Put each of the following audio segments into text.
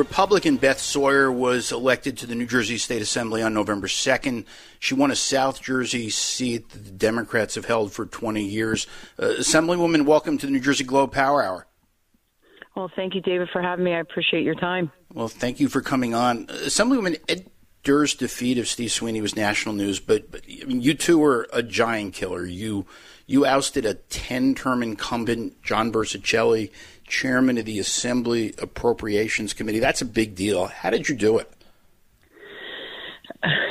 Republican Beth Sawyer was elected to the New Jersey State Assembly on November 2nd. She won a South Jersey seat that the Democrats have held for 20 years. Uh, Assemblywoman, welcome to the New Jersey Globe Power Hour. Well, thank you, David, for having me. I appreciate your time. Well, thank you for coming on. Assemblywoman Ed Durr's defeat of Steve Sweeney was national news, but, but I mean, you two were a giant killer. You you ousted a 10 term incumbent, John Burzichelli, chairman of the Assembly Appropriations Committee. That's a big deal. How did you do it?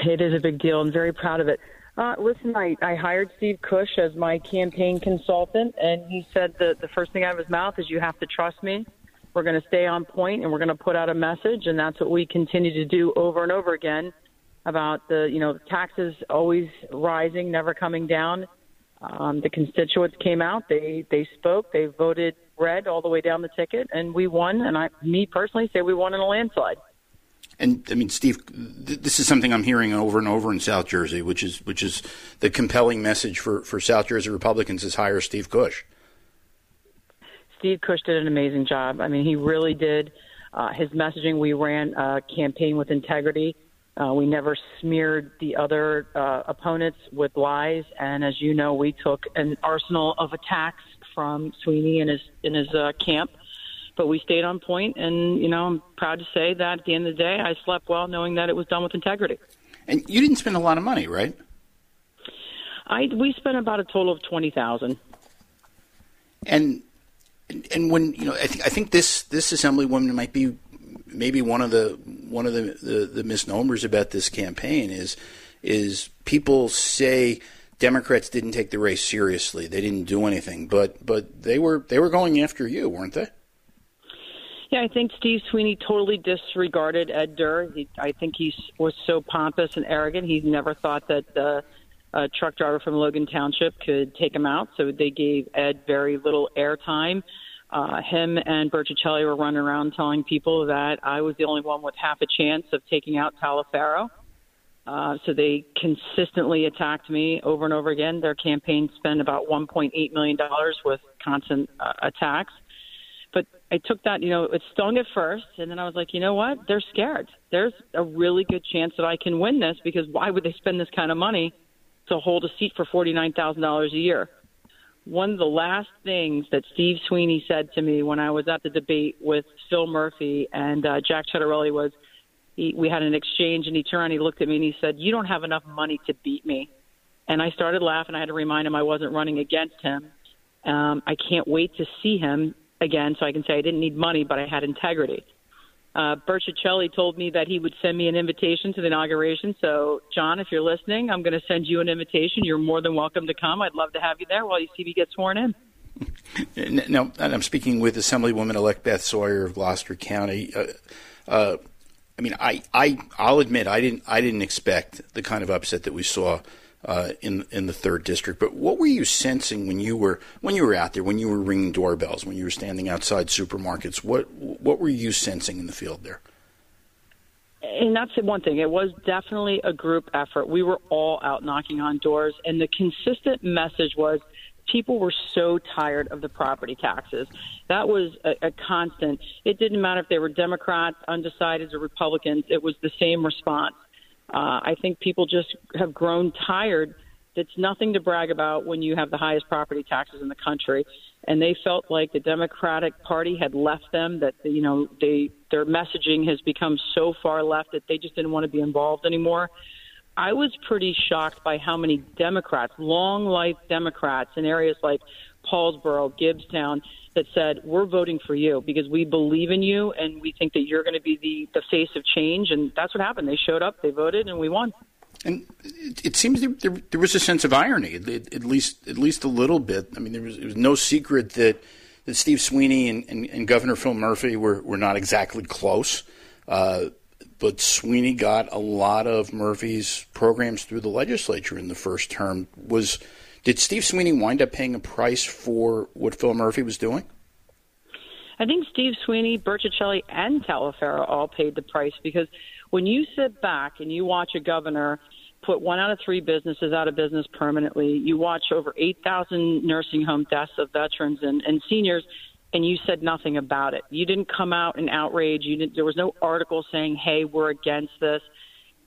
It is a big deal. I'm very proud of it. Uh, listen, I, I hired Steve Cush as my campaign consultant, and he said that the first thing out of his mouth is, You have to trust me. We're going to stay on point, and we're going to put out a message, and that's what we continue to do over and over again about the, you know, taxes always rising, never coming down um, the constituents came out. They they spoke. They voted red all the way down the ticket, and we won. And I, me personally, say we won in a landslide. And I mean, Steve, th- this is something I'm hearing over and over in South Jersey, which is which is the compelling message for, for South Jersey Republicans is hire Steve Cush. Steve Cush did an amazing job. I mean, he really did. Uh, his messaging, we ran a campaign with integrity. Uh, we never smeared the other uh, opponents with lies, and as you know, we took an arsenal of attacks from Sweeney and his in his uh, camp. But we stayed on point, and you know, I'm proud to say that at the end of the day, I slept well, knowing that it was done with integrity. And you didn't spend a lot of money, right? I we spent about a total of twenty thousand. And and when you know, I think I think this this assemblywoman might be maybe one of the one of the, the, the misnomers about this campaign is is people say Democrats didn't take the race seriously. They didn't do anything, but but they were they were going after you, weren't they? Yeah, I think Steve Sweeney totally disregarded Ed Durr. He, I think he was so pompous and arrogant. He never thought that the uh, truck driver from Logan Township could take him out. So they gave Ed very little airtime. Uh, him and Burzichelli were running around telling people that I was the only one with half a chance of taking out Taliaferro. Uh, so they consistently attacked me over and over again. Their campaign spent about $1.8 million with constant uh, attacks. But I took that, you know, it stung at first, and then I was like, you know what? They're scared. There's a really good chance that I can win this because why would they spend this kind of money to hold a seat for $49,000 a year? one of the last things that Steve Sweeney said to me when I was at the debate with Phil Murphy and uh, Jack Ciattarelli was, he, we had an exchange, and he turned and he looked at me and he said, "You don't have enough money to beat me." And I started laughing. I had to remind him I wasn't running against him. Um, I can't wait to see him again, so I can say I didn't need money, but I had integrity. Uh, Burzichelli told me that he would send me an invitation to the inauguration. So, John, if you're listening, I'm going to send you an invitation. You're more than welcome to come. I'd love to have you there while you see me get sworn in. Now, I'm speaking with Assemblywoman-elect Beth Sawyer of Gloucester County. Uh, uh, I mean, I, I, I'll admit, I didn't, I didn't expect the kind of upset that we saw uh, in in the third district. But what were you sensing when you were when you were out there, when you were ringing doorbells, when you were standing outside supermarkets? What what were you sensing in the field there? And that's the one thing. It was definitely a group effort. We were all out knocking on doors, and the consistent message was people were so tired of the property taxes. That was a, a constant. It didn't matter if they were Democrats, undecided, or Republicans. It was the same response. Uh, I think people just have grown tired. It's nothing to brag about when you have the highest property taxes in the country, and they felt like the Democratic Party had left them. That you know they their messaging has become so far left that they just didn't want to be involved anymore. I was pretty shocked by how many Democrats, long life Democrats in areas like Paulsboro, Gibbstown, that said, We're voting for you because we believe in you and we think that you're going to be the, the face of change. And that's what happened. They showed up, they voted, and we won. And it, seems there, there, there, was a sense of irony, at, at, least at least a little bit. I mean, there was, it was no secret that, that Steve Sweeney and, and, and Governor Phil Murphy were, were not exactly close. Uh, but Sweeney got a lot of Murphy's programs through the legislature in the first term. Was did Steve Sweeney wind up paying a price for what Phil Murphy was doing? I think Steve Sweeney, Burzichelli, and Taliaferro all paid the price because when you sit back and you watch a governor put one out of three businesses out of business permanently, you watch over 8,000 nursing home deaths of veterans and, and seniors, and you said nothing about it. You didn't come out in outrage. You didn't, there was no article saying, "Hey, we're against this."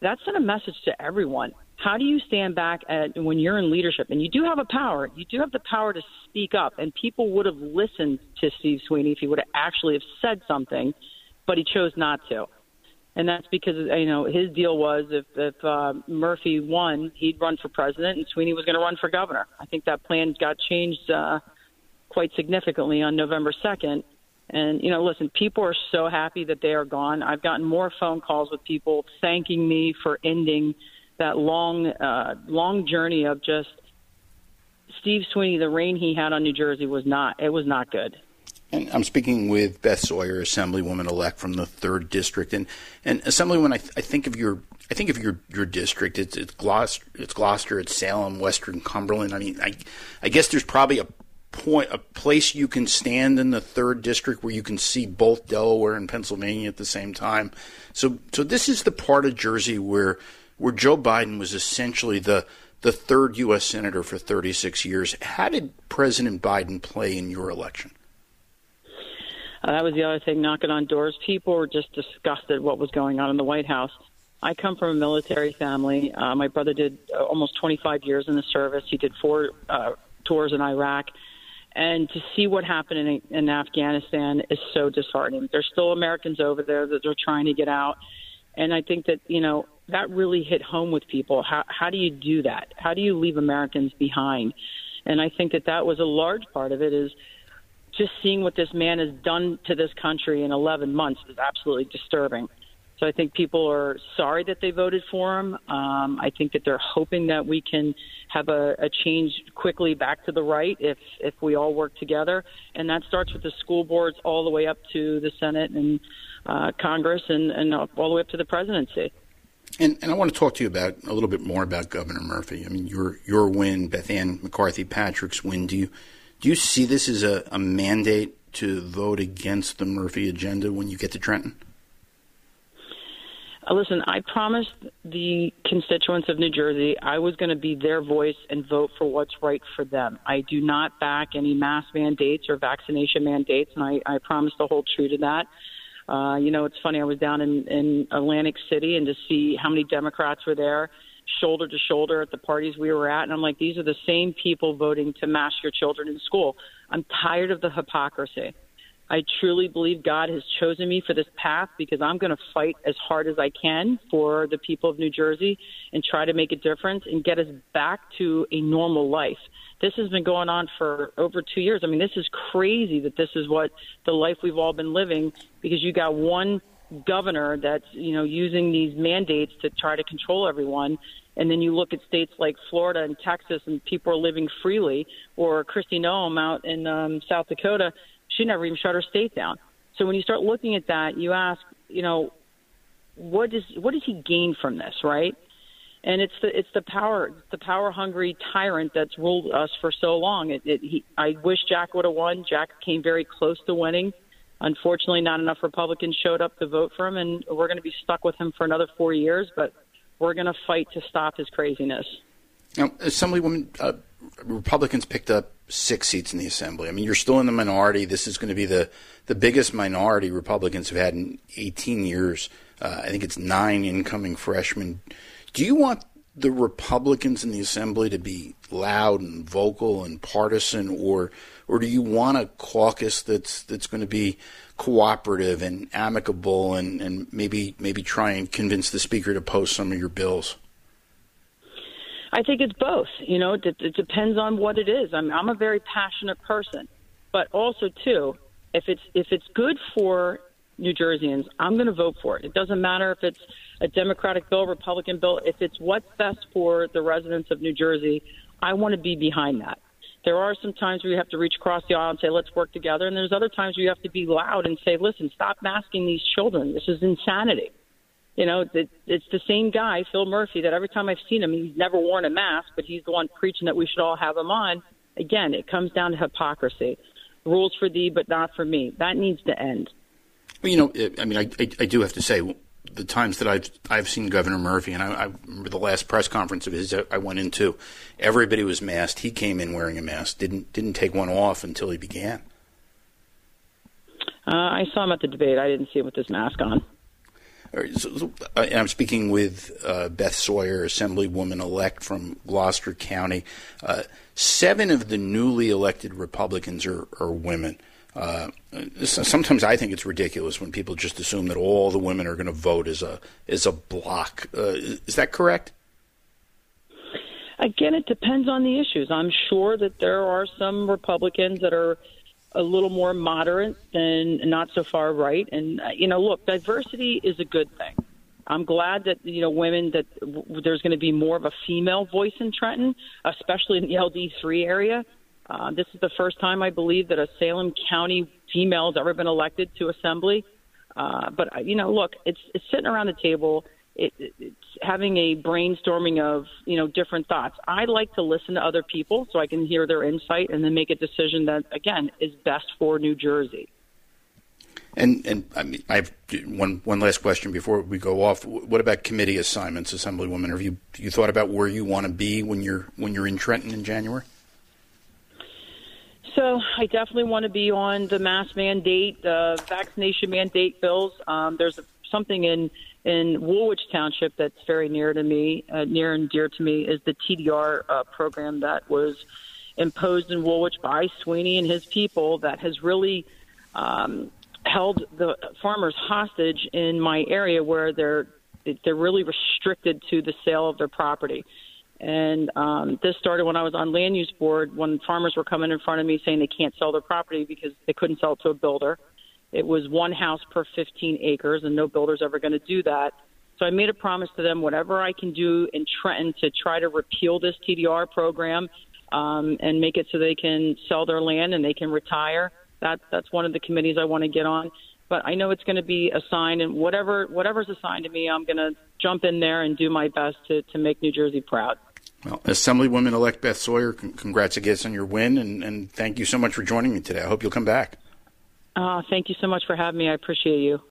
That sent a message to everyone. How do you stand back at when you're in leadership and you do have a power? You do have the power to speak up, and people would have listened to Steve Sweeney if he would have actually have said something, but he chose not to. And that's because you know his deal was if if uh, Murphy won, he'd run for president, and Sweeney was going to run for governor. I think that plan got changed uh, quite significantly on November 2nd. And, you know, listen, people are so happy that they are gone. I've gotten more phone calls with people thanking me for ending that long, uh, long journey of just Steve Sweeney. The reign he had on New Jersey was not, it was not good. And I'm speaking with Beth Sawyer, Assemblywoman elect from the third district, and and Assemblywoman. I, th- I think of your I think of your your district. It's it's Gloucester, it's Gloucester, it's Salem, Western Cumberland. I mean, I I guess there's probably a point, a place you can stand in the third district where you can see both Delaware and Pennsylvania at the same time. So, so this is the part of Jersey where where Joe Biden was essentially the the third U.S. senator for 36 years. How did President Biden play in your election? Uh, that was the other thing, knocking on doors. People were just disgusted what was going on in the White House. I come from a military family. Uh, my brother did uh, almost 25 years in the service. He did four uh, tours in Iraq and to see what happened in, in Afghanistan is so disheartening. There's still Americans over there that they're trying to get out, and I think that you know that really hit home with people. How how do you do that? How do you leave Americans behind? And I think that that was a large part of it is just seeing what this man has done to this country in 11 months is absolutely disturbing. So I think people are sorry that they voted for him. Um, I think that they're hoping that we can have a, a change quickly back to the right if if we all work together, and that starts with the school boards all the way up to the Senate and uh, Congress and, and all the way up to the presidency. And, and I want to talk to you about a little bit more about Governor Murphy. I mean, your your win, Bethanne McCarthy Patrick's win. Do you do you see this as a, a mandate to vote against the Murphy agenda when you get to Trenton? Uh, listen, I promised the constituents of New Jersey I was going to be their voice and vote for what's right for them. I do not back any mass mandates or vaccination mandates, and I, I promise to hold true to that. Uh, you know, it's funny. I was down in, in Atlantic City and to see how many Democrats were there, shoulder to shoulder at the parties we were at, and I'm like, these are the same people voting to mask your children in school. I'm tired of the hypocrisy. I truly believe God has chosen me for this path because I'm going to fight as hard as I can for the people of New Jersey and try to make a difference and get us back to a normal life. This has been going on for over two years. I mean, this is crazy that this is what the life we've all been living because you got one governor that's you know using these mandates to try to control everyone and then you look at states like Florida and Texas, and people are living freely, or Kristi Noem out in um, South Dakota, she never even shut her state down. So when you start looking at that, you ask, you know, what does what does he gain from this, right? And it's the it's the power the power hungry tyrant that's ruled us for so long. It, it, he, I wish Jack would have won. Jack came very close to winning. Unfortunately, not enough Republicans showed up to vote for him, and we're going to be stuck with him for another four years. But we're going to fight to stop his craziness. Now, Assemblywoman, uh, Republicans picked up six seats in the assembly. I mean, you're still in the minority. This is going to be the the biggest minority Republicans have had in 18 years. Uh, I think it's nine incoming freshmen. Do you want the Republicans in the assembly to be loud and vocal and partisan, or or do you want a caucus that's that's going to be cooperative and amicable and, and maybe maybe try and convince the speaker to post some of your bills? I think it's both. You know, it, it depends on what it is. I'm I'm a very passionate person, but also too, if it's if it's good for New Jerseyans, I'm going to vote for it. It doesn't matter if it's a Democratic bill, Republican bill. If it's what's best for the residents of New Jersey, I want to be behind that. There are some times where you have to reach across the aisle and say, let's work together. And there's other times where you have to be loud and say, listen, stop masking these children. This is insanity. You know, it's the same guy, Phil Murphy, that every time I've seen him, he's never worn a mask, but he's the one preaching that we should all have him on. Again, it comes down to hypocrisy. Rules for thee, but not for me. That needs to end. Well, you know, I mean, I, I, I do have to say, the times that I've I've seen Governor Murphy, and I, I, remember the last press conference of his I went into, everybody was masked. He came in wearing a mask, didn't didn't take one off until he began. Uh, I saw him at the debate. I didn't see him with his mask on. I'm speaking with uh, Beth Sawyer, Assemblywoman elect from Gloucester County. Uh, seven of the newly elected Republicans are, are women. Uh, sometimes I think it's ridiculous when people just assume that all the women are going to vote as a as a block. Uh, is that correct? Again, it depends on the issues. I'm sure that there are some Republicans that are a little more moderate than not so far right. And uh, you know, look, diversity is a good thing. I'm glad that you know women that w- there's going to be more of a female voice in Trenton, especially in the LD3 area. Uh, this is the first time I believe that a Salem County female has ever been elected to assembly. Uh, but uh, you know, look, it's it's sitting around the table it, it's having a brainstorming of you know different thoughts. I like to listen to other people so I can hear their insight and then make a decision that again is best for New Jersey. And and I mean, I have one one last question before we go off. What about committee assignments, Assemblywoman? Have you you thought about where you want to be when you're when you're in Trenton in January? So I definitely want to be on the mask mandate, uh, vaccination mandate bills. Um, there's something in in Woolwich Township that's very near to me, uh, near and dear to me, is the TDR uh, program that was imposed in Woolwich by Sweeney and his people that has really um, held the farmers hostage in my area where they're they're really restricted to the sale of their property. And um, this started when I was on land use board when farmers were coming in front of me saying they can't sell their property because they couldn't sell it to a builder. It was one house per 15 acres, and no builder's ever going to do that. So I made a promise to them whatever I can do in Trenton to try to repeal this TDR program um, and make it so they can sell their land and they can retire. That, that's one of the committees I want to get on. But I know it's going to be assigned, and whatever whatever's assigned to me, I'm going to jump in there and do my best to, to make New Jersey proud. Well, Assemblywoman elect Beth Sawyer, congrats again on your win, and, and thank you so much for joining me today. I hope you'll come back. Uh, thank you so much for having me. I appreciate you.